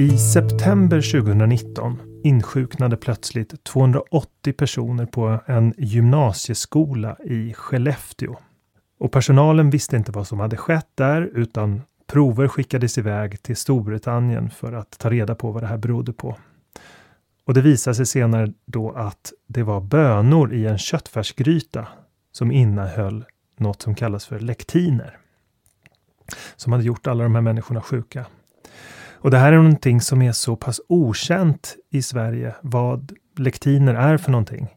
I september 2019 insjuknade plötsligt 280 personer på en gymnasieskola i Skellefteå. Och personalen visste inte vad som hade skett där utan prover skickades iväg till Storbritannien för att ta reda på vad det här berodde på. Och det visade sig senare då att det var bönor i en köttfärsgryta som innehöll något som kallas för lektiner. Som hade gjort alla de här människorna sjuka. Och det här är någonting som är så pass okänt i Sverige vad lektiner är för någonting.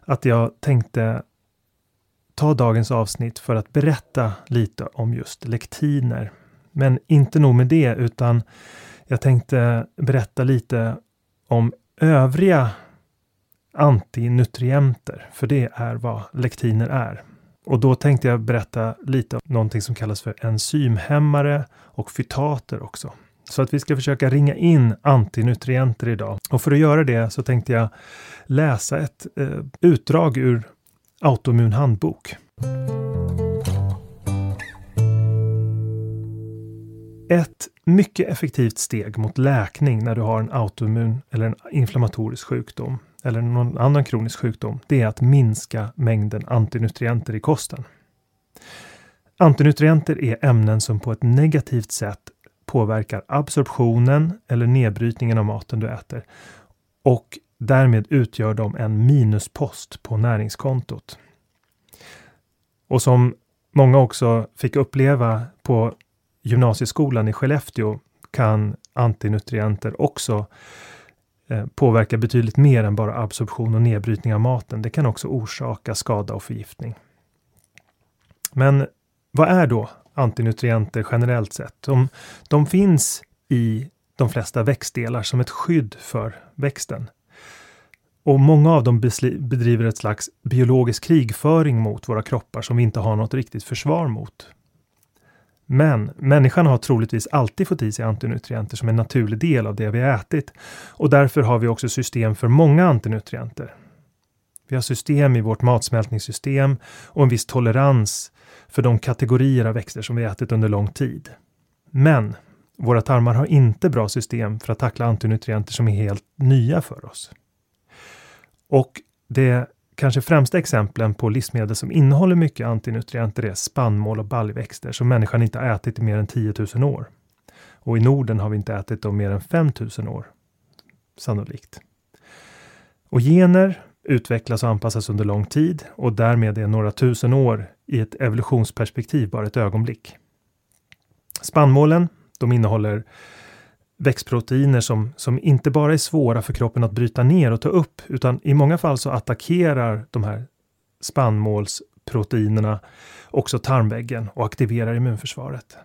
Att jag tänkte ta dagens avsnitt för att berätta lite om just lektiner. Men inte nog med det, utan jag tänkte berätta lite om övriga antinutrienter, för det är vad lektiner är. Och då tänkte jag berätta lite om någonting som kallas för enzymhämmare och fytater också. Så att vi ska försöka ringa in antinutrienter idag. Och för att göra det så tänkte jag läsa ett eh, utdrag ur Autoimmun handbok. Ett mycket effektivt steg mot läkning när du har en autoimmun eller en inflammatorisk sjukdom eller någon annan kronisk sjukdom, det är att minska mängden antinutrienter i kosten. Antinutrienter är ämnen som på ett negativt sätt påverkar absorptionen eller nedbrytningen av maten du äter och därmed utgör de en minuspost på näringskontot. Och som många också fick uppleva på gymnasieskolan i Skellefteå kan antinutrienter också eh, påverka betydligt mer än bara absorption och nedbrytning av maten. Det kan också orsaka skada och förgiftning. Men vad är då antinutrienter generellt sett. De, de finns i de flesta växtdelar som ett skydd för växten. Och många av dem bedriver ett slags biologisk krigföring mot våra kroppar som vi inte har något riktigt försvar mot. Men människan har troligtvis alltid fått i sig antinutrienter som en naturlig del av det vi har ätit. Och därför har vi också system för många antinutrienter. Vi har system i vårt matsmältningssystem och en viss tolerans för de kategorier av växter som vi ätit under lång tid. Men våra tarmar har inte bra system för att tackla antinutrienter som är helt nya för oss. Och det kanske främsta exemplen på livsmedel som innehåller mycket antinutrienter är spannmål och baljväxter som människan inte har ätit i mer än 10 000 år. Och i Norden har vi inte ätit dem mer än 5 000 år, sannolikt. Och gener utvecklas och anpassas under lång tid och därmed är några tusen år i ett evolutionsperspektiv bara ett ögonblick. Spannmålen, de innehåller växtproteiner som, som inte bara är svåra för kroppen att bryta ner och ta upp, utan i många fall så attackerar de här spannmålsproteinerna också tarmväggen och aktiverar immunförsvaret.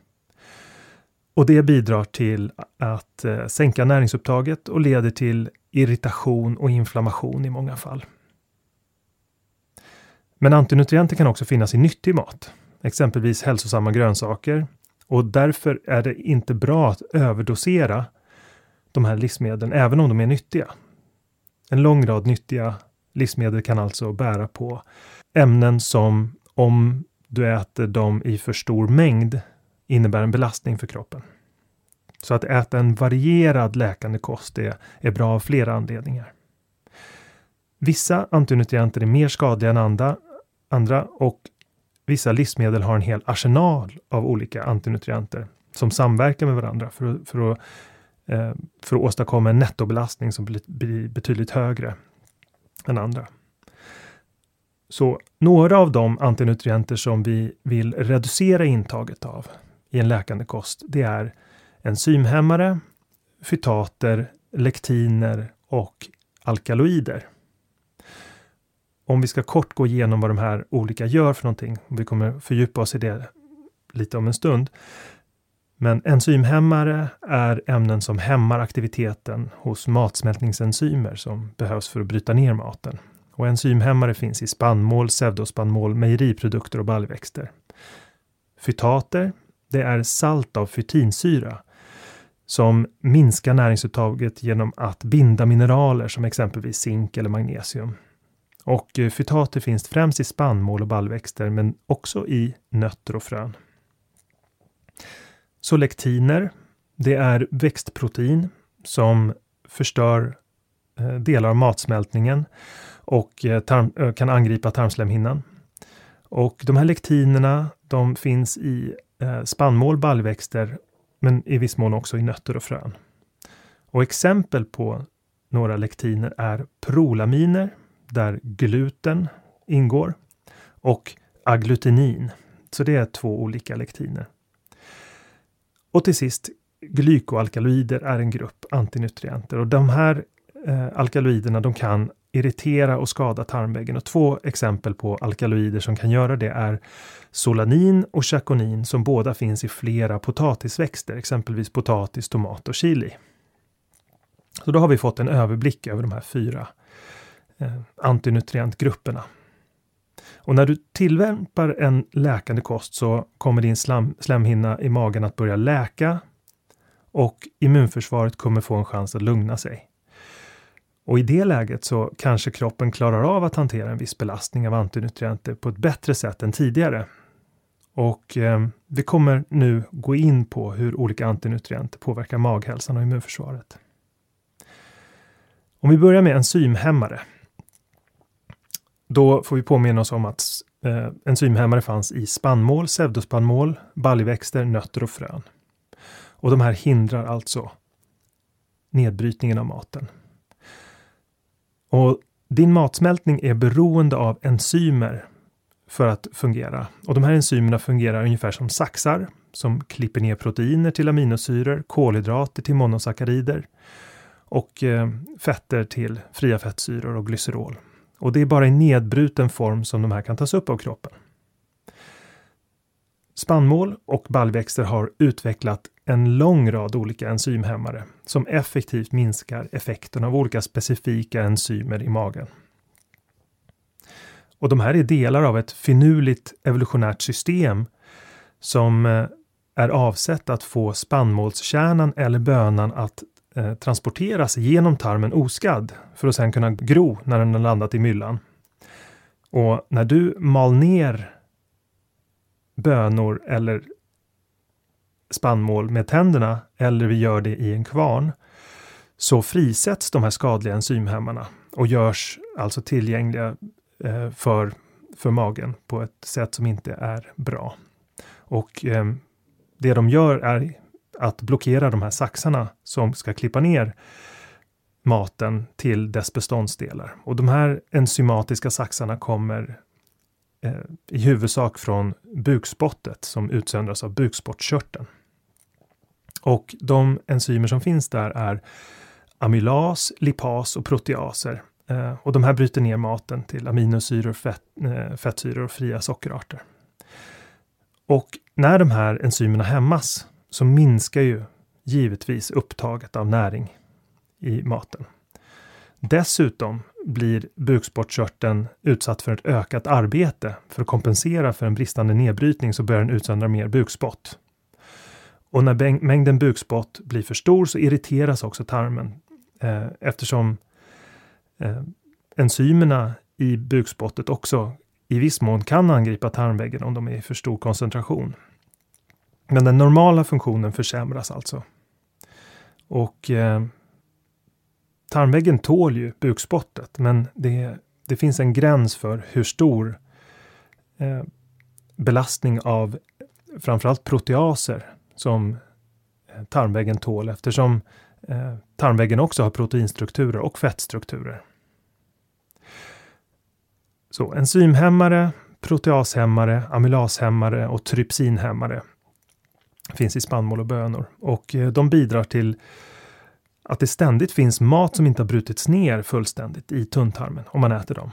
Och det bidrar till att eh, sänka näringsupptaget och leder till irritation och inflammation i många fall. Men antinutrienter kan också finnas i nyttig mat, exempelvis hälsosamma grönsaker. Och därför är det inte bra att överdosera de här livsmedlen, även om de är nyttiga. En lång rad nyttiga livsmedel kan alltså bära på ämnen som, om du äter dem i för stor mängd, innebär en belastning för kroppen. Så att äta en varierad läkande kost är, är bra av flera anledningar. Vissa antinutrienter är mer skadliga än andra, andra och vissa livsmedel har en hel arsenal av olika antinutrienter som samverkar med varandra för, för, att, eh, för att åstadkomma en nettobelastning som blir betydligt högre än andra. Så några av de antinutrienter som vi vill reducera intaget av i en läkande kost, det är enzymhämmare, fytater, lektiner och alkaloider. Om vi ska kort gå igenom vad de här olika gör för någonting, vi kommer fördjupa oss i det lite om en stund. Men enzymhämmare är ämnen som hämmar aktiviteten hos matsmältningsenzymer som behövs för att bryta ner maten. Och enzymhämmare finns i spannmål, pseudospannmål, mejeriprodukter och baljväxter. Fytater, det är salt av fytinsyra som minskar näringsuttaget genom att binda mineraler som exempelvis zink eller magnesium. Och eh, fytater finns främst i spannmål och baljväxter men också i nötter och frön. Så lektiner, det är växtprotein som förstör eh, delar av matsmältningen och eh, tarm, kan angripa tarmslemhinnan. Och de här lektinerna, de finns i spannmål, baljväxter men i viss mån också i nötter och frön. Och exempel på några lektiner är prolaminer, där gluten ingår, och agglutinin. Så det är två olika lektiner. Och till sist, glykoalkaloider är en grupp antinutrienter och de här eh, alkaloiderna de kan irritera och skada tarmväggen. Och två exempel på alkaloider som kan göra det är solanin och chakonin som båda finns i flera potatisväxter, exempelvis potatis, tomat och chili. Så då har vi fått en överblick över de här fyra eh, Eh, antinutrientgrupperna. Och när du tillämpar en läkande kost så kommer din slam, slemhinna i magen att börja läka och immunförsvaret kommer få en chans att lugna sig. Och i det läget så kanske kroppen klarar av att hantera en viss belastning av antinutrienter på ett bättre sätt än tidigare. Och eh, vi kommer nu gå in på hur olika antinutrienter påverkar maghälsan och immunförsvaret. Om vi börjar med enzymhämmare. Då får vi påminna oss om att eh, enzymhämmare fanns i spannmål, pseudospannmål, baljväxter, nötter och frön. Och de här hindrar alltså nedbrytningen av maten. Och din matsmältning är beroende av enzymer för att fungera. Och de här enzymerna fungerar ungefär som saxar som klipper ner proteiner till aminosyror, kolhydrater till monosackarider och eh, fetter till fria fettsyror och glycerol. Och det är bara i nedbruten form som de här kan tas upp av kroppen. Spannmål och baljväxter har utvecklat en lång rad olika enzymhämmare som effektivt minskar effekten av olika specifika enzymer i magen. Och de här är delar av ett finurligt evolutionärt system som eh, är avsett att få spannmålskärnan eller bönan att eh, transporteras genom tarmen oskadd för att sedan kunna gro när den har landat i myllan. Och när du mal ner bönor eller spannmål med tänderna eller vi gör det i en kvarn så frisätts de här skadliga enzymhämmarna och görs alltså tillgängliga eh, för, för magen på ett sätt som inte är bra. Och eh, det de gör är att blockera de här saxarna som ska klippa ner maten till dess beståndsdelar. Och de här enzymatiska saxarna kommer eh, i huvudsak från bukspottet som utsöndras av bukspottkörteln. Och de enzymer som finns där är amylas, lipas och proteaser. Eh, och de här bryter ner maten till aminosyror, fett, eh, fettsyror och fria sockerarter. Och när de här enzymerna hämmas så minskar ju givetvis upptaget av näring i maten. Dessutom blir bukspottkörteln utsatt för ett ökat arbete. För att kompensera för en bristande nedbrytning så börjar den utsöndra mer bukspott. Och när mängden bukspott blir för stor så irriteras också tarmen eh, eftersom eh, enzymerna i bukspottet också i viss mån kan angripa tarmväggen om de är i för stor koncentration. Men den normala funktionen försämras alltså. Och eh, tarmväggen tål ju bukspottet, men det, det finns en gräns för hur stor eh, belastning av framförallt proteaser som eh, tarmväggen tål eftersom eh, tarmväggen också har proteinstrukturer och fettstrukturer. Så enzymhämmare, proteashämmare, amylashämmare och trypsinhämmare finns i spannmål och bönor och eh, de bidrar till att det ständigt finns mat som inte har brutits ner fullständigt i tunntarmen om man äter dem.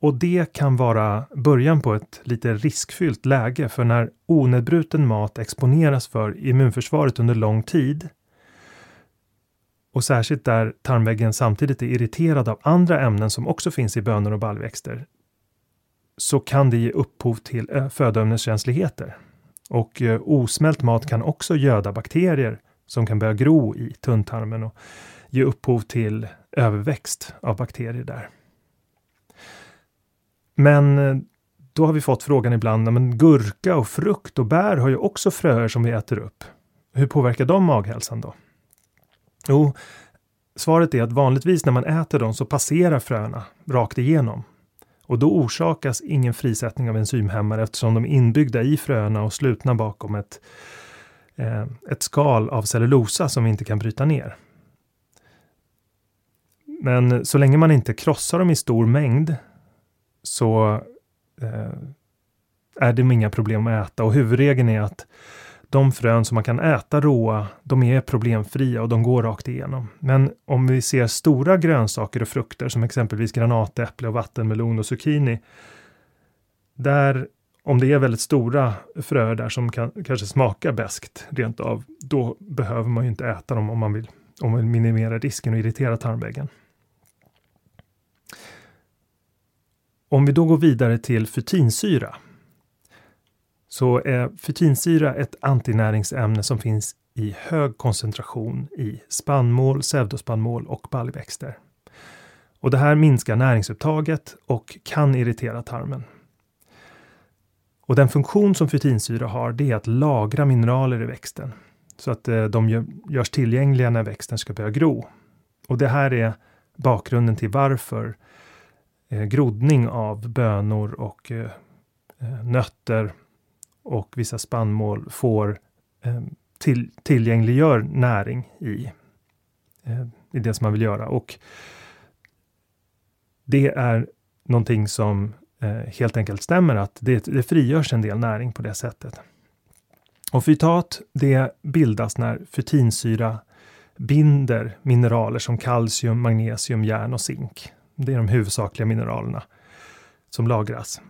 Och det kan vara början på ett lite riskfyllt läge för när onedbruten mat exponeras för immunförsvaret under lång tid och särskilt där tarmväggen samtidigt är irriterad av andra ämnen som också finns i bönor och baljväxter så kan det ge upphov till eh, födoämneskänsligheter. Och eh, osmält mat kan också göda bakterier som kan börja gro i tunntarmen och ge upphov till överväxt av bakterier där. Men eh, då har vi fått frågan ibland, men gurka och frukt och bär har ju också fröer som vi äter upp. Hur påverkar de maghälsan då? Jo, svaret är att vanligtvis när man äter dem så passerar fröna rakt igenom. Och då orsakas ingen frisättning av enzymhämmare eftersom de är inbyggda i fröna och slutna bakom ett, eh, ett skal av cellulosa som vi inte kan bryta ner. Men så länge man inte krossar dem i stor mängd så eh, är det inga problem att äta och huvudregeln är att de frön som man kan äta råa, de är problemfria och de går rakt igenom. Men om vi ser stora grönsaker och frukter som exempelvis granatäpple och vattenmelon och zucchini. Där, om det är väldigt stora fröer där som kan, kanske smakar bäst rent av, då behöver man ju inte äta dem om man vill, om man vill minimera risken och irritera tarmväggen. Om vi då går vidare till fytinsyra så är fytinsyra ett antinäringsämne som finns i hög koncentration i spannmål, pseudospannmål och baljväxter. Och det här minskar näringsupptaget och kan irritera tarmen. Och den funktion som fytinsyra har det är att lagra mineraler i växten så att eh, de görs tillgängliga när växten ska börja gro. Och det här är bakgrunden till varför eh, groddning av bönor och eh, nötter och vissa spannmål får ehm, till, tillgängliggör näring i, ehm, i det som man vill göra. Och det är någonting som eh, helt enkelt stämmer att det, det frigörs en del näring på det sättet. Och fytat, det bildas när fytinsyra binder mineraler som kalcium, magnesium, järn och zink. Det är de huvudsakliga mineralerna som lagras.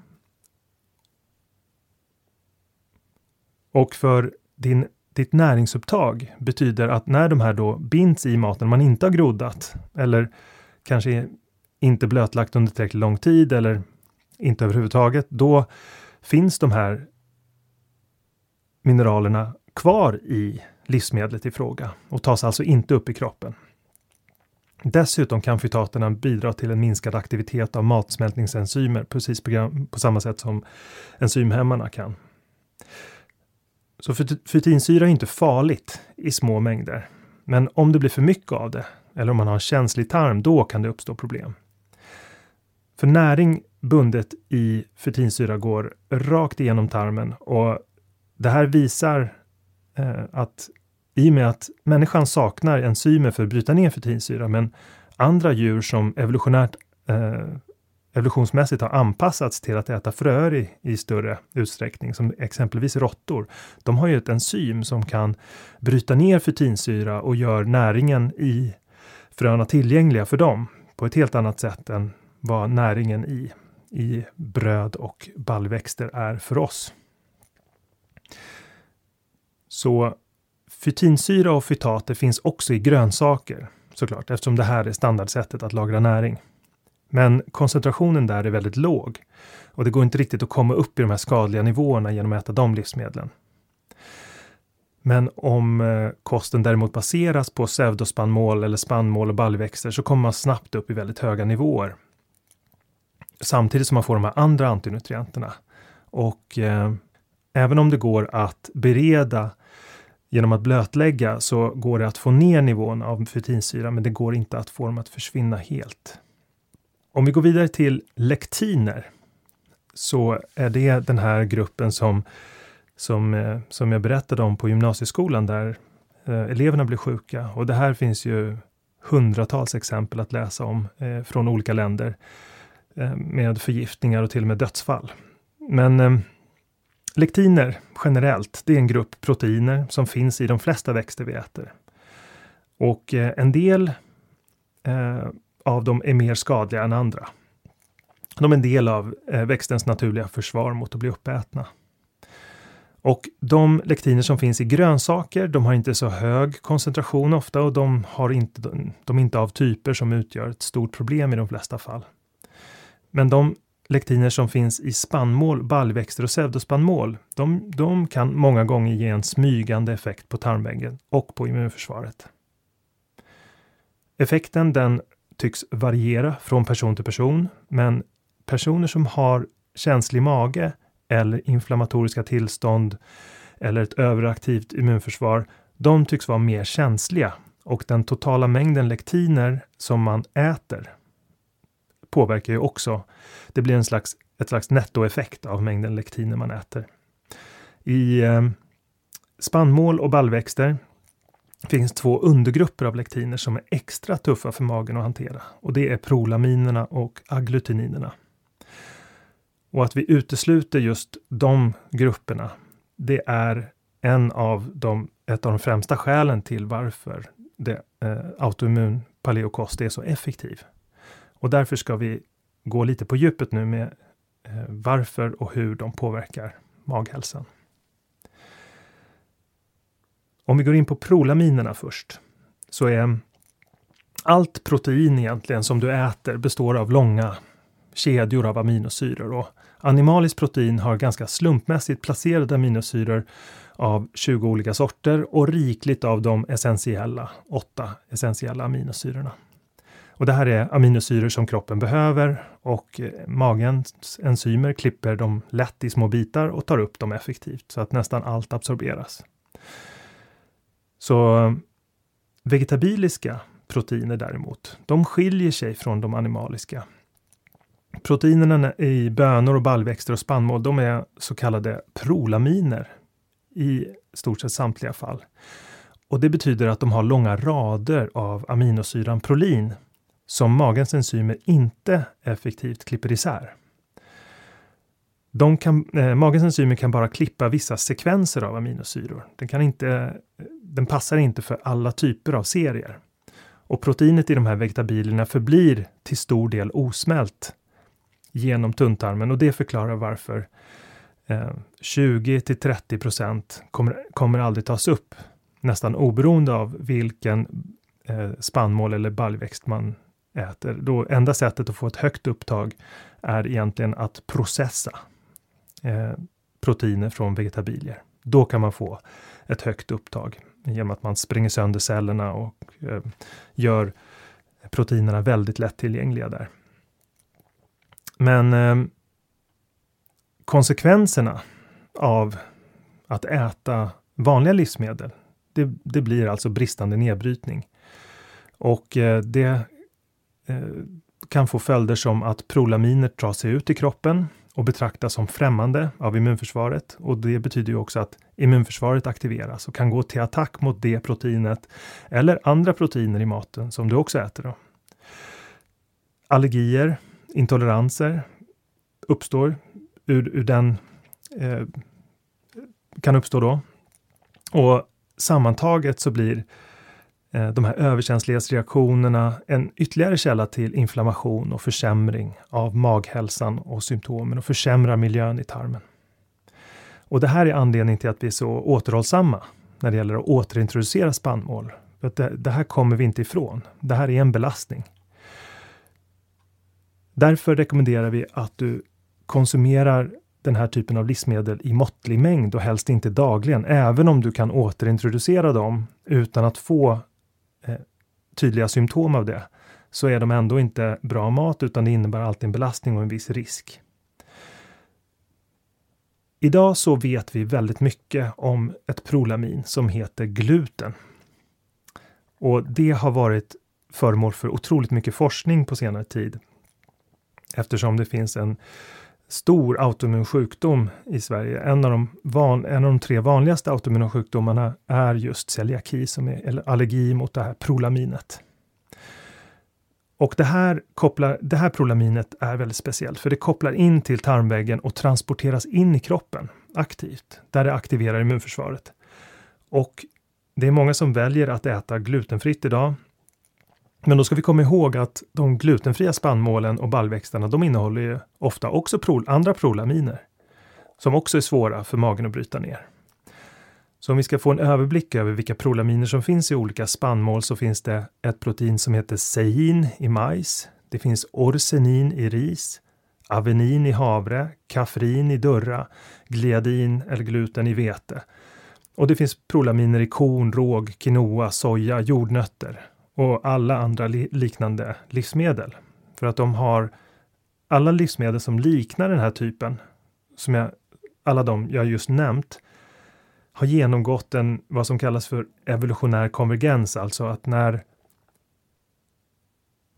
Och för din, ditt näringsupptag betyder att när de här då binds i maten, man inte har groddat eller kanske inte blötlagt under tillräckligt lång tid eller inte överhuvudtaget, då finns de här mineralerna kvar i livsmedlet i fråga och tas alltså inte upp i kroppen. Dessutom kan fytaterna bidra till en minskad aktivitet av matsmältningsenzymer precis på, på samma sätt som enzymhämmarna kan. Så fytinsyra är inte farligt i små mängder. Men om det blir för mycket av det, eller om man har en känslig tarm, då kan det uppstå problem. För näring bundet i fytinsyra går rakt igenom tarmen och det här visar eh, att i och med att människan saknar enzymer för att bryta ner fytinsyra, men andra djur som evolutionärt eh, evolutionsmässigt har anpassats till att äta fröer i, i, större utsträckning, som exempelvis råttor. De har ju ett enzym som kan bryta ner fytinsyra och gör näringen i fröna tillgängliga för dem på ett helt annat sätt än vad näringen i, i bröd och baljväxter är för oss. Så fytinsyra och fytater finns också i grönsaker såklart, eftersom det här är standardsättet att lagra näring. Men koncentrationen där är väldigt låg och det går inte riktigt att komma upp i de här skadliga nivåerna genom att äta de livsmedlen. Men om eh, kosten däremot baseras på pseudospannmål eller spannmål och baljväxter så kommer man snabbt upp i väldigt höga nivåer. Samtidigt som man får de här andra antinutrienterna. Och eh, även om det går att bereda genom att blötlägga så går det att få ner nivån av fytinsyra, men det går inte att få dem att försvinna helt. Om vi går vidare till lektiner så är det den här gruppen som, som, eh, som jag berättade om på gymnasieskolan där eh, eleverna blir sjuka. Och det här finns ju hundratals exempel att läsa om eh, från olika länder eh, med förgiftningar och till och med dödsfall. Men eh, lektiner generellt, det är en grupp proteiner som finns i de flesta växter vi äter. Och eh, en del av dem är mer skadliga än andra. De är en del av eh, växtens naturliga försvar mot att bli uppätna. Och de lektiner som finns i grönsaker, de har inte så hög koncentration ofta och de, har inte, de är inte av typer som utgör ett stort problem i de flesta fall. Men de lektiner som finns i spannmål, baljväxter och pseudospannmål, de, de kan många gånger ge en smygande effekt på tarmväggen och på immunförsvaret. Effekten den tycks variera från person till person, men personer som har känslig mage eller inflammatoriska tillstånd eller ett överaktivt immunförsvar, de tycks vara mer känsliga och den totala mängden lektiner som man äter påverkar ju också. Det blir en slags, ett slags nettoeffekt av mängden lektiner man äter. I eh, spannmål och baljväxter finns två undergrupper av lektiner som är extra tuffa för magen att hantera och det är prolaminerna och agglutininerna. Och att vi utesluter just de grupperna, det är en av de, ett av de främsta skälen till varför det, eh, autoimmun paleokost är så effektiv. Och därför ska vi gå lite på djupet nu med eh, varför och hur de påverkar maghälsan. Om vi går in på prolaminerna först, så är allt protein egentligen som du äter består av långa kedjor av aminosyror och animaliskt protein har ganska slumpmässigt placerade aminosyror av 20 olika sorter och rikligt av de essentiella, åtta essentiella aminosyrorna. Och det här är aminosyror som kroppen behöver och magens enzymer klipper dem lätt i små bitar och tar upp dem effektivt så att nästan allt absorberas. Så vegetabiliska proteiner däremot, de skiljer sig från de animaliska. Proteinerna i bönor och baljväxter och spannmål, de är så kallade prolaminer i stort sett samtliga fall. Och det betyder att de har långa rader av aminosyran prolin som magens enzymer inte effektivt klipper isär. De kan, eh, magens enzymer kan bara klippa vissa sekvenser av aminosyror. Den, kan inte, eh, den passar inte för alla typer av serier. Och proteinet i de här vegetabilierna förblir till stor del osmält genom tunntarmen och det förklarar varför eh, 20 till 30 procent kommer, kommer aldrig tas upp, nästan oberoende av vilken eh, spannmål eller baljväxt man äter. Då enda sättet att få ett högt upptag är egentligen att processa eh, proteiner från vegetabilier. Då kan man få ett högt upptag genom att man spränger sönder cellerna och eh, gör proteinerna väldigt lättillgängliga där. Men eh, konsekvenserna av att äta vanliga livsmedel, det det, blir alltså bristande nedbrytning. Och eh, det eh, kan få följder som att prolaminer drar sig ut i kroppen och betraktas som främmande av immunförsvaret. Och det betyder ju också att immunförsvaret aktiveras och kan gå till attack mot det proteinet eller andra proteiner i maten som du också äter. Då. Allergier, intoleranser uppstår ur, ur den eh, kan uppstå då. Och sammantaget så blir eh, Eh, de här överkänslighetsreaktionerna en ytterligare källa till inflammation och försämring av maghälsan och symptomen och försämrar miljön i tarmen. Och det här är anledningen till att vi är så återhållsamma när det gäller att återintroducera spannmål. För det, det här kommer vi inte ifrån. Det här är en belastning. Därför rekommenderar vi att du konsumerar den här typen av livsmedel i måttlig mängd och helst inte dagligen, även om du kan återintroducera dem utan att få eh, tydliga symptom av det, så är de ändå inte bra mat utan det innebär alltid en belastning och en viss risk. Idag så vet vi väldigt mycket om ett prolamin som heter gluten. Och det har varit föremål för otroligt mycket forskning på senare tid. Eftersom det finns en stor autoimmun sjukdom i Sverige. En av, de van, en av de tre vanligaste autoimmuna sjukdomarna är just celiaki, som är, eller allergi mot det här prolaminet. Och det här, kopplar, det här prolaminet är väldigt speciellt, för det kopplar in till tarmväggen och transporteras in i kroppen aktivt, där det aktiverar immunförsvaret. Och det är många som väljer att äta glutenfritt idag. Men då ska vi komma ihåg att de glutenfria spannmålen och baljväxterna, de innehåller ju ofta också prol, andra prolaminer som också är svåra för magen att bryta ner. Så om vi ska få en överblick över vilka prolaminer som finns i olika spannmål så finns det ett protein som heter sein i majs. Det finns orsenin i ris, avenin i havre, kafrin i durra, gliadin eller gluten i vete. Och det finns prolaminer i korn, råg, quinoa, soja, jordnötter och alla andra li liknande livsmedel. För att de har alla livsmedel som liknar den här typen, som jag, alla de jag just nämnt, har genomgått en, vad som kallas för evolutionär konvergens, alltså att när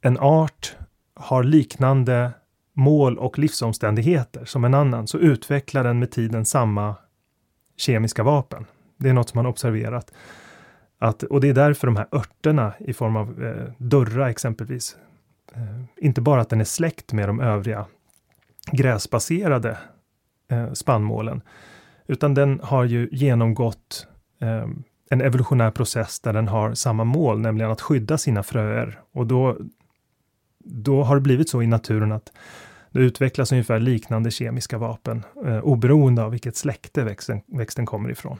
en art har liknande mål och livsomständigheter som en annan, så utvecklar den med tiden samma kemiska vapen. Det är något som man observerat. Att, och det är därför de här örterna i form av eh, durra exempelvis, eh, inte bara att den är släkt med de övriga gräsbaserade eh, spannmålen, utan den har ju genomgått eh, en evolutionär process där den har samma mål, nämligen att skydda sina fröer. Och då, då har det blivit så i naturen att det utvecklas ungefär liknande kemiska vapen, eh, oberoende av vilket släkte växten, växten kommer ifrån.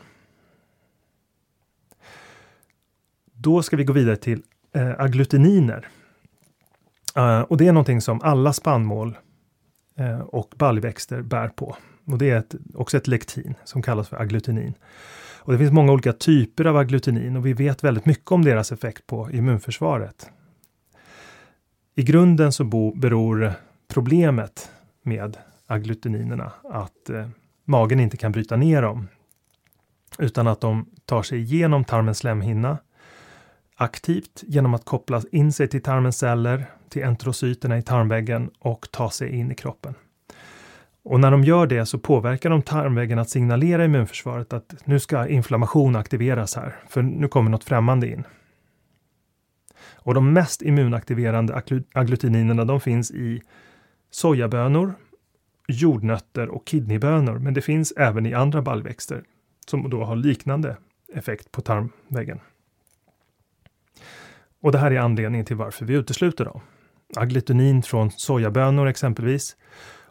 Då ska vi gå vidare till eh, agglutininer. Uh, och det är någonting som alla spannmål eh, och baljväxter bär på. Och det är ett, också ett lektin som kallas för agglutinin. Och det finns många olika typer av agglutinin och vi vet väldigt mycket om deras effekt på immunförsvaret. I grunden så bo, beror problemet med agglutininerna att eh, magen inte kan bryta ner dem utan att de tar sig igenom tarmens slemhinna aktivt genom att koppla in sig till tarmens celler, till enterocyterna i tarmväggen och ta sig in i kroppen. Och när de gör det så påverkar de tarmväggen att signalera immunförsvaret att nu ska inflammation aktiveras här, för nu kommer något främmande in. Och de mest immunaktiverande agglutininerna de finns i sojabönor, jordnötter och kidneybönor, men det finns även i andra baljväxter som då har liknande effekt på tarmväggen. Och det här är anledningen till varför vi utesluter dem. Agglutinin från sojabönor exempelvis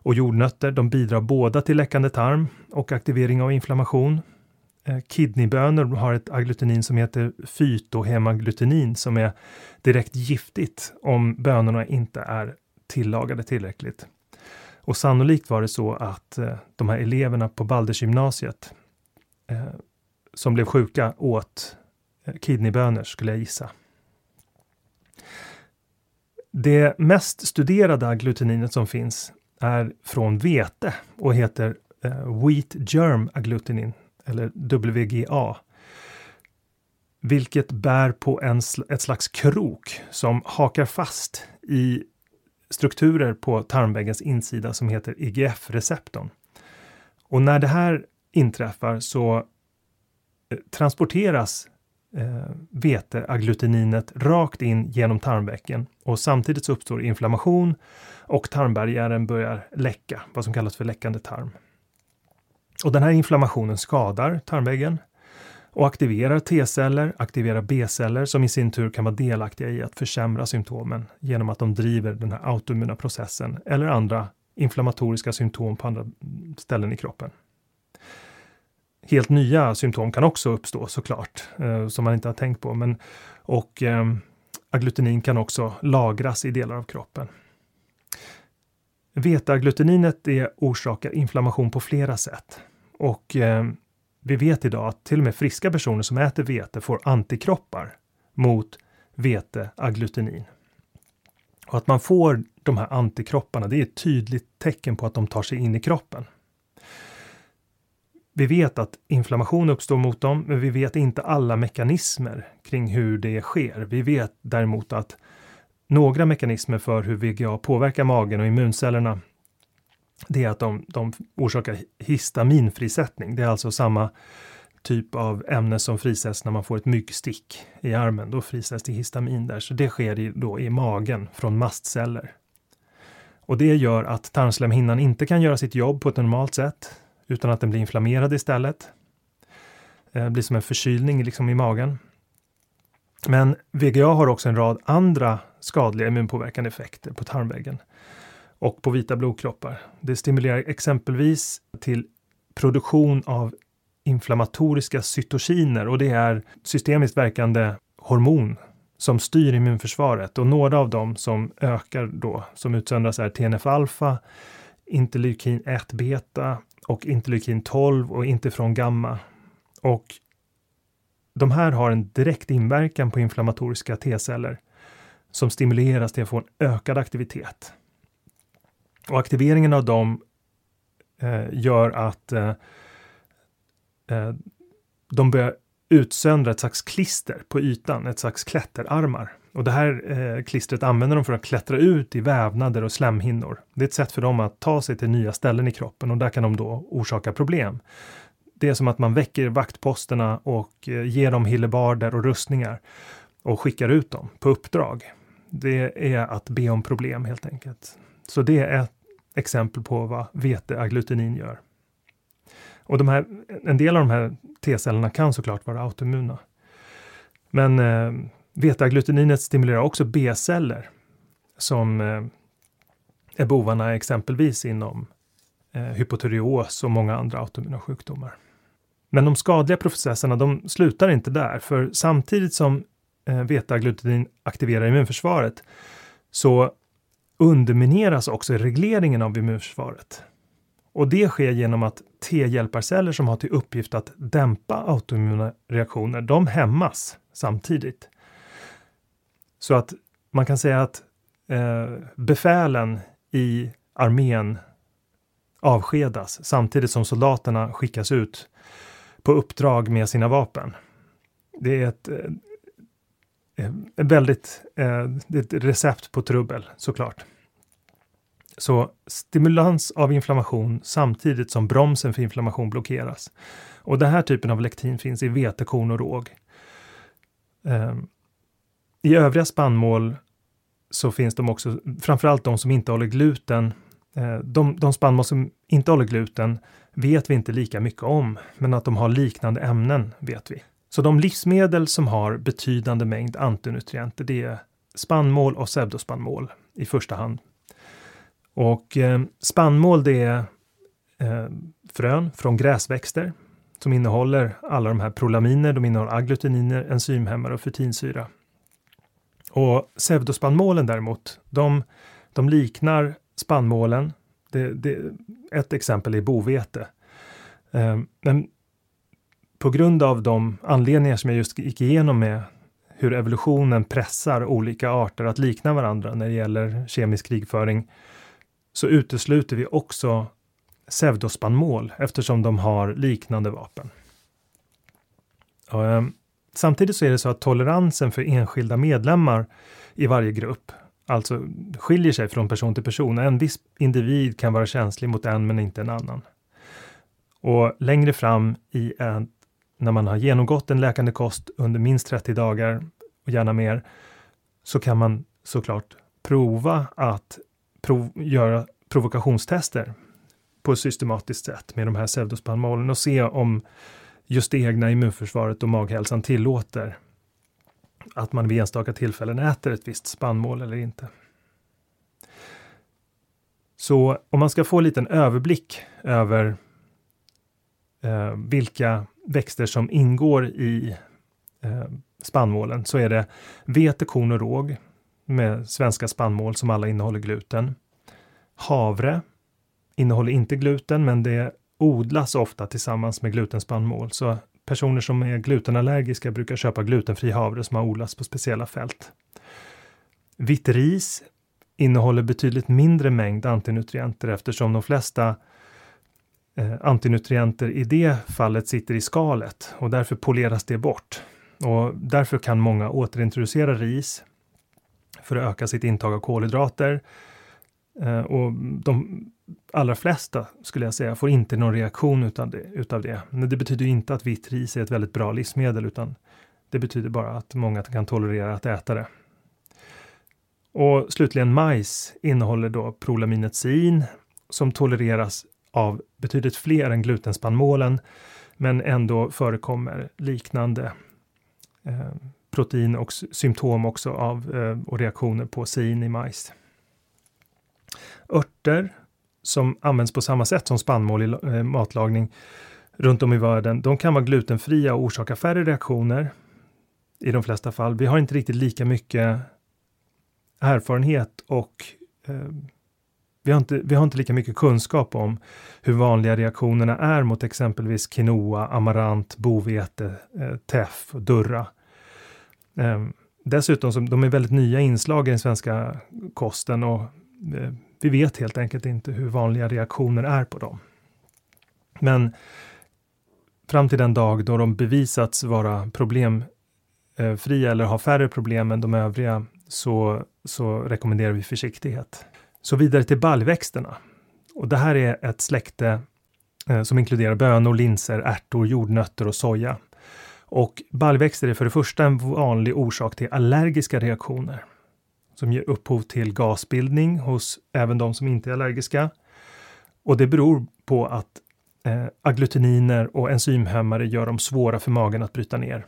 och jordnötter, de bidrar båda till läckande tarm och aktivering av inflammation. Eh, kidneybönor har ett agglutinin som heter fytohemagglutinin som är direkt giftigt om bönorna inte är tillagade tillräckligt. Och sannolikt var det så att eh, de här eleverna på Baldersgymnasiet eh, som blev sjuka åt eh, kidneybönor skulle jag gissa. Det mest studerade agglutininet som finns är från vete och heter eh, Wheat Germ Agglutinin, eller WGA. vilket bär på en, ett slags krok som hakar fast i strukturer på tarmväggens insida som heter IGF-receptorn. Och när det här inträffar så eh, transporteras eh, veteagglutininet rakt in genom tarmväcken och samtidigt så uppstår inflammation och tarmbarriären börjar läcka, vad som kallas för läckande tarm. Och den här inflammationen skadar tarmväggen och aktiverar T-celler, aktiverar B-celler som i sin tur kan vara delaktiga i att försämra symptomen genom att de driver den här autoimmuna processen eller andra inflammatoriska symptom på andra ställen i kroppen. Helt nya symptom kan också uppstå såklart, eh, som man inte har tänkt på. Men, och eh, agglutinin kan också lagras i delar av kroppen. Vetaagglutininet orsakar inflammation på flera sätt. Och eh, vi vet idag att till och med friska personer som äter vete får antikroppar mot veteagglutinin. Och att man får de här antikropparna, det är ett tydligt tecken på att de tar sig in i kroppen. Vi vet att inflammation uppstår mot dem, men vi vet inte alla mekanismer kring hur det sker. Vi vet däremot att några mekanismer för hur VGA påverkar magen och immuncellerna det är att de, de orsakar histaminfrisättning. Det är alltså samma typ av ämne som frisätts när man får ett myggstick i armen. Då frisätts det histamin där, så det sker i, då i magen från mastceller. Och det gör att tarmslemhinnan inte kan göra sitt jobb på ett normalt sätt utan att den blir inflammerad istället. Det blir som en förkylning liksom i magen. Men VGA har också en rad andra skadliga immunpåverkande effekter på tarmväggen och på vita blodkroppar. Det stimulerar exempelvis till produktion av inflammatoriska cytokiner och det är systemiskt verkande hormon som styr immunförsvaret och några av dem som ökar då, som utsöndras är TNF-alfa, interleukin 1 beta och interleukin 12 och interferon gamma. Och de här har en direkt inverkan på inflammatoriska T-celler som stimuleras till att få en ökad aktivitet. Och aktiveringen av dem eh, gör att eh, eh, de börjar utsöndra ett slags klister på ytan, ett slags klätterarmar. Och det här eh, klistret använder de för att klättra ut i vävnader och slemhinnor. Det är ett sätt för dem att ta sig till nya ställen i kroppen och där kan de då orsaka problem. Det är som att man väcker vaktposterna och eh, ger dem hillebarder och rustningar och skickar ut dem på uppdrag. Det är att be om problem helt enkelt. Så det är ett exempel på vad veteagglutinin gör. Och de här, en del av de här T-cellerna kan såklart vara autoimmuna. Men eh, Vetagluteninet stimulerar också B-celler som eh, är bovarna exempelvis inom eh, hypotyreos och många andra autoimmuna sjukdomar. Men de skadliga processerna, de slutar inte där, för samtidigt som eh, aktiverar immunförsvaret så undermineras också regleringen av immunförsvaret. Och det sker genom att T-hjälparceller som har till uppgift att dämpa autoimmuna reaktioner, de hämmas samtidigt. Så att man kan säga att eh, befälen i armén avskedas samtidigt som soldaterna skickas ut på uppdrag med sina vapen. Det är ett, eh, eh väldigt eh, ett recept på trubbel såklart. Så stimulans av inflammation samtidigt som bromsen för inflammation blockeras. Och den här typen av lektin finns i vetekorn och råg. Ehm, i övriga spannmål så finns de också, framförallt de som inte håller gluten. Eh, de, de spannmål som inte håller gluten vet vi inte lika mycket om, men att de har liknande ämnen vet vi. Så de livsmedel som har betydande mängd antinutrienter, det är spannmål och pseudospannmål i första hand. Och eh, spannmål det är eh, frön från gräsväxter som innehåller alla de här prolaminer, de innehåller agglutininer, enzymhämmare och futinsyra. Och pseudospannmålen däremot, de, de liknar spannmålen. Det, det, ett exempel är bovete. Eh, men på grund av de anledningar som jag just gick igenom med hur evolutionen pressar olika arter att likna varandra när det gäller kemisk krigföring så utesluter vi också pseudospannmål eftersom de har liknande vapen. Och, ehm, Samtidigt så är det så att toleransen för enskilda medlemmar i varje grupp alltså skiljer sig från person till person. En viss individ kan vara känslig mot en men inte en annan. Och längre fram i en, när man har genomgått en läkande kost under minst 30 dagar och gärna mer, så kan man såklart prova att prov, göra provokationstester på ett systematiskt sätt med de här pseudospannmålen och se om just det egna immunförsvaret och maghälsan tillåter att man vid enstaka tillfällen äter ett visst spannmål eller inte. Så om man ska få en liten överblick över eh, vilka växter som ingår i eh, spannmålen så är det vete, korn och råg med svenska spannmål som alla innehåller gluten. Havre innehåller inte gluten, men det odlas ofta tillsammans med glutenspannmål. Så personer som är glutenallergiska brukar köpa glutenfri havre som har odlats på speciella fält. Vitt ris innehåller betydligt mindre mängd antinutrienter eftersom de flesta eh, antinutrienter i det fallet sitter i skalet och därför poleras det bort. Och därför kan många återintroducera ris för att öka sitt intag av kolhydrater. Eh, och de allra flesta, skulle jag säga, får inte någon reaktion utav det. Utav det. Men det betyder inte att vitt ris är ett väldigt bra livsmedel, utan det betyder bara att många kan tolerera att äta det. Och slutligen majs innehåller då prolaminet sin som tolereras av betydligt fler än glutenspannmålen, men ändå förekommer liknande eh, protein och symptom också av eh, och reaktioner på sin i majs. Örter som används på samma sätt som spannmål i eh, matlagning runt om i världen, de kan vara glutenfria och orsaka färre reaktioner i de flesta fall. Vi har inte riktigt lika mycket erfarenhet och eh, vi, har inte, vi har inte lika mycket kunskap om hur vanliga reaktionerna är mot exempelvis quinoa, amarant, bovete, eh, teff och durra. Eh, dessutom, så, de är väldigt nya inslag i den svenska kosten och eh, vi vet helt enkelt inte hur vanliga reaktioner är på dem. Men fram till den dag då de bevisats vara problemfria eller ha färre problem än de övriga så, så rekommenderar vi försiktighet. Så vidare till baljväxterna. Och det här är ett släkte eh, som inkluderar bönor, linser, ärtor, jordnötter och soja. Och baljväxter är för det första en vanlig orsak till allergiska reaktioner som ger upphov till gasbildning hos även de som inte är allergiska. Och det beror på att eh, agglutininer och enzymhämmare gör dem svåra för magen att bryta ner.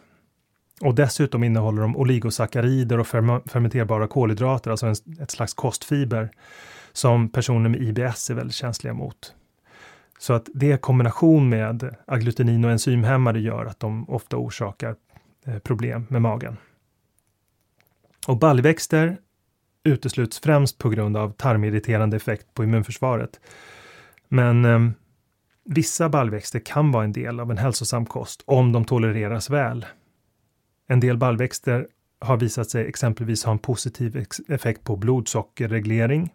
Och dessutom innehåller de oligosackarider och fermenterbara kolhydrater, alltså en, ett slags kostfiber som personer med IBS är väldigt känsliga mot. Så att det i kombination med agglutinin och enzymhämmare gör att de ofta orsakar eh, problem med magen. Och baljväxter utesluts främst på grund av tarmirriterande effekt på immunförsvaret. Men eh, vissa baljväxter kan vara en del av en hälsosam kost om de tolereras väl. En del baljväxter har visat sig exempelvis ha en positiv effekt på blodsockerreglering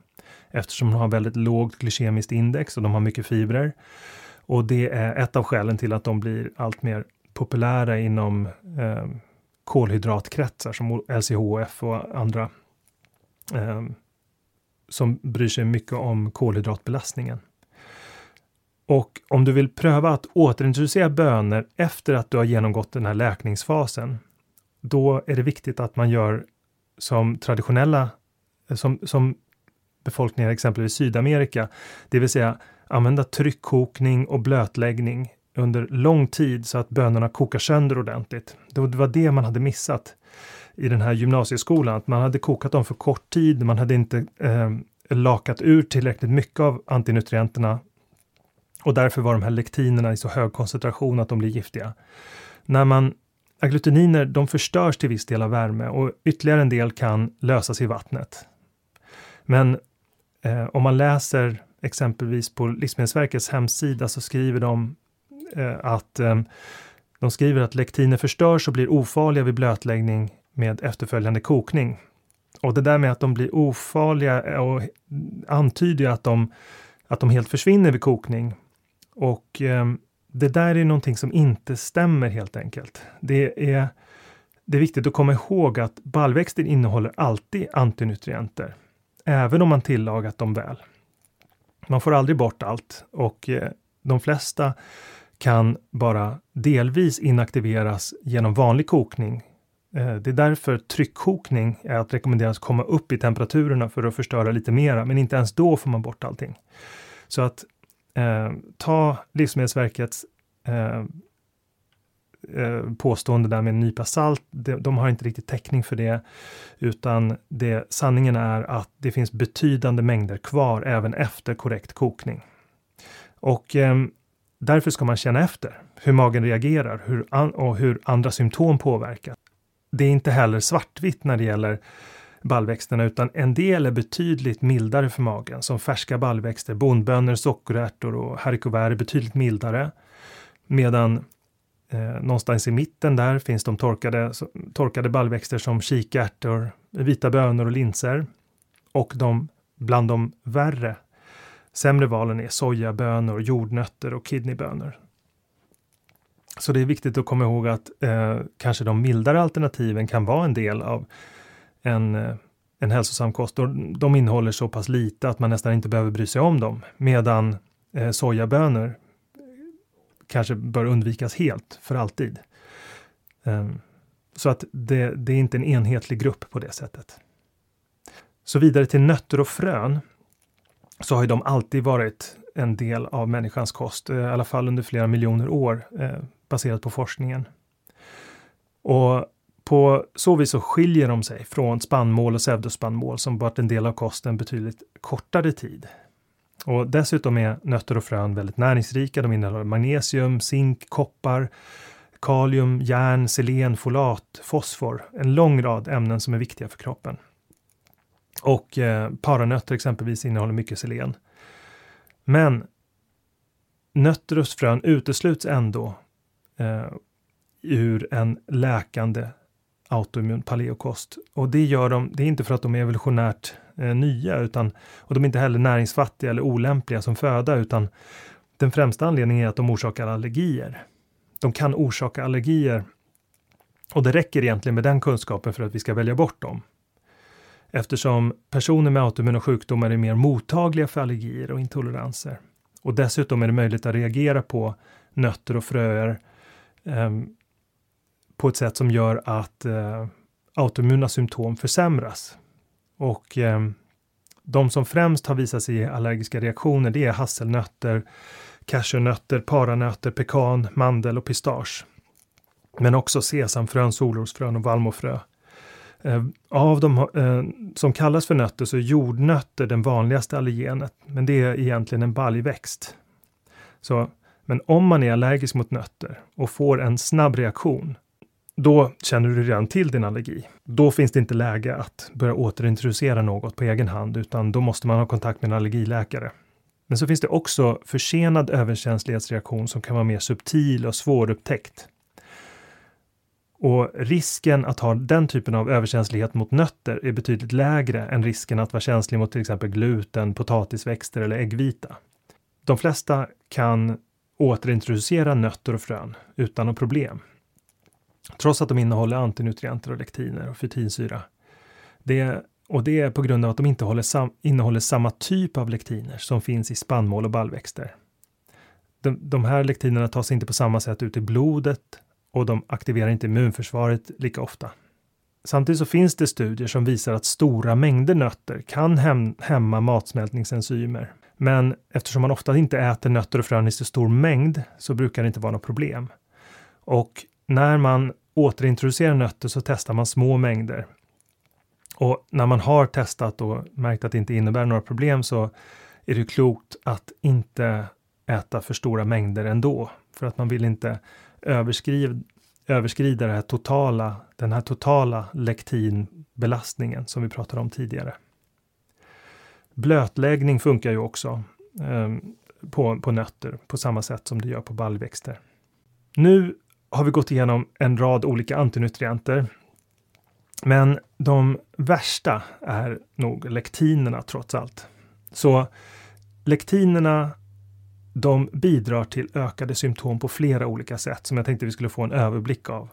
eftersom de har väldigt lågt glykemiskt index och de har mycket fibrer. Och det är ett av skälen till att de blir allt mer populära inom eh, kolhydratkretsar som LCHF och andra eh, som bryr sig mycket om kolhydratbelastningen. Och om du vill pröva att återintroducera bönor efter att du har genomgått den här läkningsfasen, då är det viktigt att man gör som traditionella, som, som befolkningar exempelvis Sydamerika, det vill säga använda tryckkokning och blötläggning under lång tid så att bönorna kokar sönder ordentligt. Det var det man hade missat i den här gymnasieskolan, att man hade kokat dem för kort tid, man hade inte eh, lakat ur tillräckligt mycket av antinutrienterna och därför var de här lektinerna i så hög koncentration att de blir giftiga. När man Agglutininer de förstörs till viss del av värme och ytterligare en del kan lösas i vattnet. Men eh, om man läser exempelvis på Livsmedelsverkets hemsida så skriver de eh, att eh, de skriver att lektiner förstörs och blir ofarliga vid blötläggning med efterföljande kokning. Och det där med att de blir ofarliga och antyder att de, att de helt försvinner vid kokning. Och eh, det där är någonting som inte stämmer helt enkelt. Det är det är viktigt att komma ihåg att ballväxter innehåller alltid antinutrienter, även om man tillagat dem väl. Man får aldrig bort allt och eh, de flesta kan bara delvis inaktiveras genom vanlig kokning. Eh, det är därför tryckkokning är att rekommenderas komma upp i temperaturerna för att förstöra lite mera, men inte ens då får man bort allting. Så att eh, ta Livsmedelsverkets eh, eh, påstående där med en nypa salt, de, de, har inte riktigt täckning för det, utan det, sanningen är att det finns betydande mängder kvar även efter korrekt kokning. Och eh, därför ska man känna efter hur magen reagerar hur an, och hur andra symptom påverkar. Det är inte heller svartvitt när det gäller baljväxterna, utan en del är betydligt mildare för magen, som färska baljväxter, bondbönor, sockerärtor och haricots är betydligt mildare. Medan eh, någonstans i mitten där finns de torkade, torkade baljväxter som kikärtor, vita bönor och linser. Och de bland de värre, sämre valen är sojabönor, jordnötter och kidneybönor. Så det är viktigt att komma ihåg att eh, kanske de mildare alternativen kan vara en del av en, eh, en hälsosam kost. Och de innehåller så pass lite att man nästan inte behöver bry sig om dem. Medan eh, sojabönor kanske bör undvikas helt för alltid. Eh, så att det, det, är inte en enhetlig grupp på det sättet. Så vidare till nötter och frön så har ju de alltid varit en del av människans kost, eh, i alla fall under flera miljoner år eh, baserat på forskningen. Och på så vis så skiljer de sig från spannmål och pseudospannmål som varit en del av kosten betydligt kortare tid. Och dessutom är nötter och frön väldigt näringsrika. De innehåller magnesium, zink, koppar, kalium, järn, selen, folat, fosfor. En lång rad ämnen som är viktiga för kroppen. Och eh, paranötter exempelvis innehåller mycket selen. Men nötter och frön utesluts ändå eh, ur en läkande autoimmun paleokost. Och det gör de, det är inte för att de är evolutionärt eh, nya, utan, och de är inte heller näringsfattiga eller olämpliga som föda, utan den främsta anledningen är att de orsakar allergier. De kan orsaka allergier och det räcker egentligen med den kunskapen för att vi ska välja bort dem. Eftersom personer med autoimmuna sjukdomar är mer mottagliga för allergier och intoleranser. Och dessutom är det möjligt att reagera på nötter och fröer eh, Ehm, på ett sätt som gör att eh, autoimmuna symptom försämras. Och eh, de som främst har visat sig ge allergiska reaktioner, det är hasselnötter, cashewnötter, paranötter, pekan, mandel och pistage. Men också sesamfrön, solrosfrön och vallmofrö. Ehm, av de eh, som kallas för nötter så är jordnötter den vanligaste allergenet, men det är egentligen en baljväxt. Så, men om man är allergisk mot nötter och får en snabb reaktion, då känner du redan till din allergi. Då finns det inte läge att börja återintroducera något på egen hand, utan då måste man ha kontakt med en allergiläkare. Men så finns det också försenad överkänslighetsreaktion som kan vara mer subtil och svårupptäckt. Och risken att ha den typen av överkänslighet mot nötter är betydligt lägre än risken att vara känslig mot till exempel gluten, potatisväxter eller äggvita. De flesta kan återintroducera nötter och frön utan något problem trots att de innehåller antinutrienter och lektiner och fytinsyra. Det, och det är på grund av att de inte sam, innehåller samma typ av lektiner som finns i spannmål och baljväxter. De, de här lektinerna tas inte på samma sätt ut i blodet och de aktiverar inte immunförsvaret lika ofta. Samtidigt så finns det studier som visar att stora mängder nötter kan hämma matsmältningsenzymer. Men eftersom man ofta inte äter nötter och frön i så stor mängd så brukar det inte vara något problem. Och när man återintroducerar nötter så testar man små mängder. Och när man har testat och märkt att det inte innebär några problem så är det klokt att inte äta för stora mängder ändå. För att man vill inte överskrida, överskrida det här totala, den här totala lektinbelastningen som vi pratade om tidigare. Blötläggning funkar ju också eh, på, på nötter på samma sätt som det gör på baljväxter. Nu har vi gått igenom en rad olika antinutrienter. Men de värsta är nog lektinerna trots allt. Så lektinerna de bidrar till ökade symptom på flera olika sätt som jag tänkte vi skulle få en överblick av.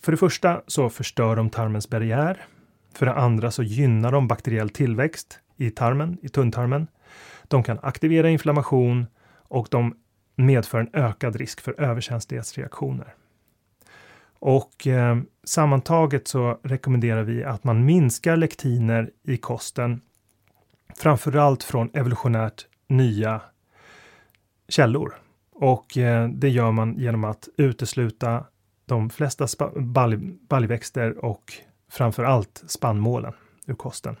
För det första så förstör de tarmens barriär. För det andra så gynnar de bakteriell tillväxt i tarmen, i tunntarmen. De kan aktivera inflammation och de medför en ökad risk för överkänslighetsreaktioner. Och eh, sammantaget så rekommenderar vi att man minskar lektiner i kosten, framförallt från evolutionärt nya källor. Och eh, det gör man genom att utesluta de flesta baljväxter och framför allt spannmålen ur kosten.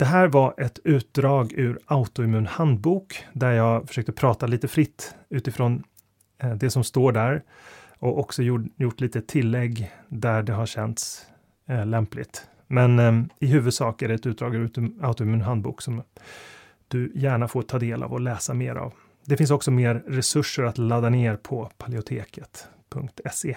Det här var ett utdrag ur Autoimmun handbok där jag försökte prata lite fritt utifrån eh, det som står där och också gjort, lite tillägg där det har känts eh, lämpligt. Men eh, i huvudsak är det ett utdrag ur Autoimmun handbok som du gärna får ta del av och läsa mer av. Det finns också mer resurser att ladda ner på paleoteket.se.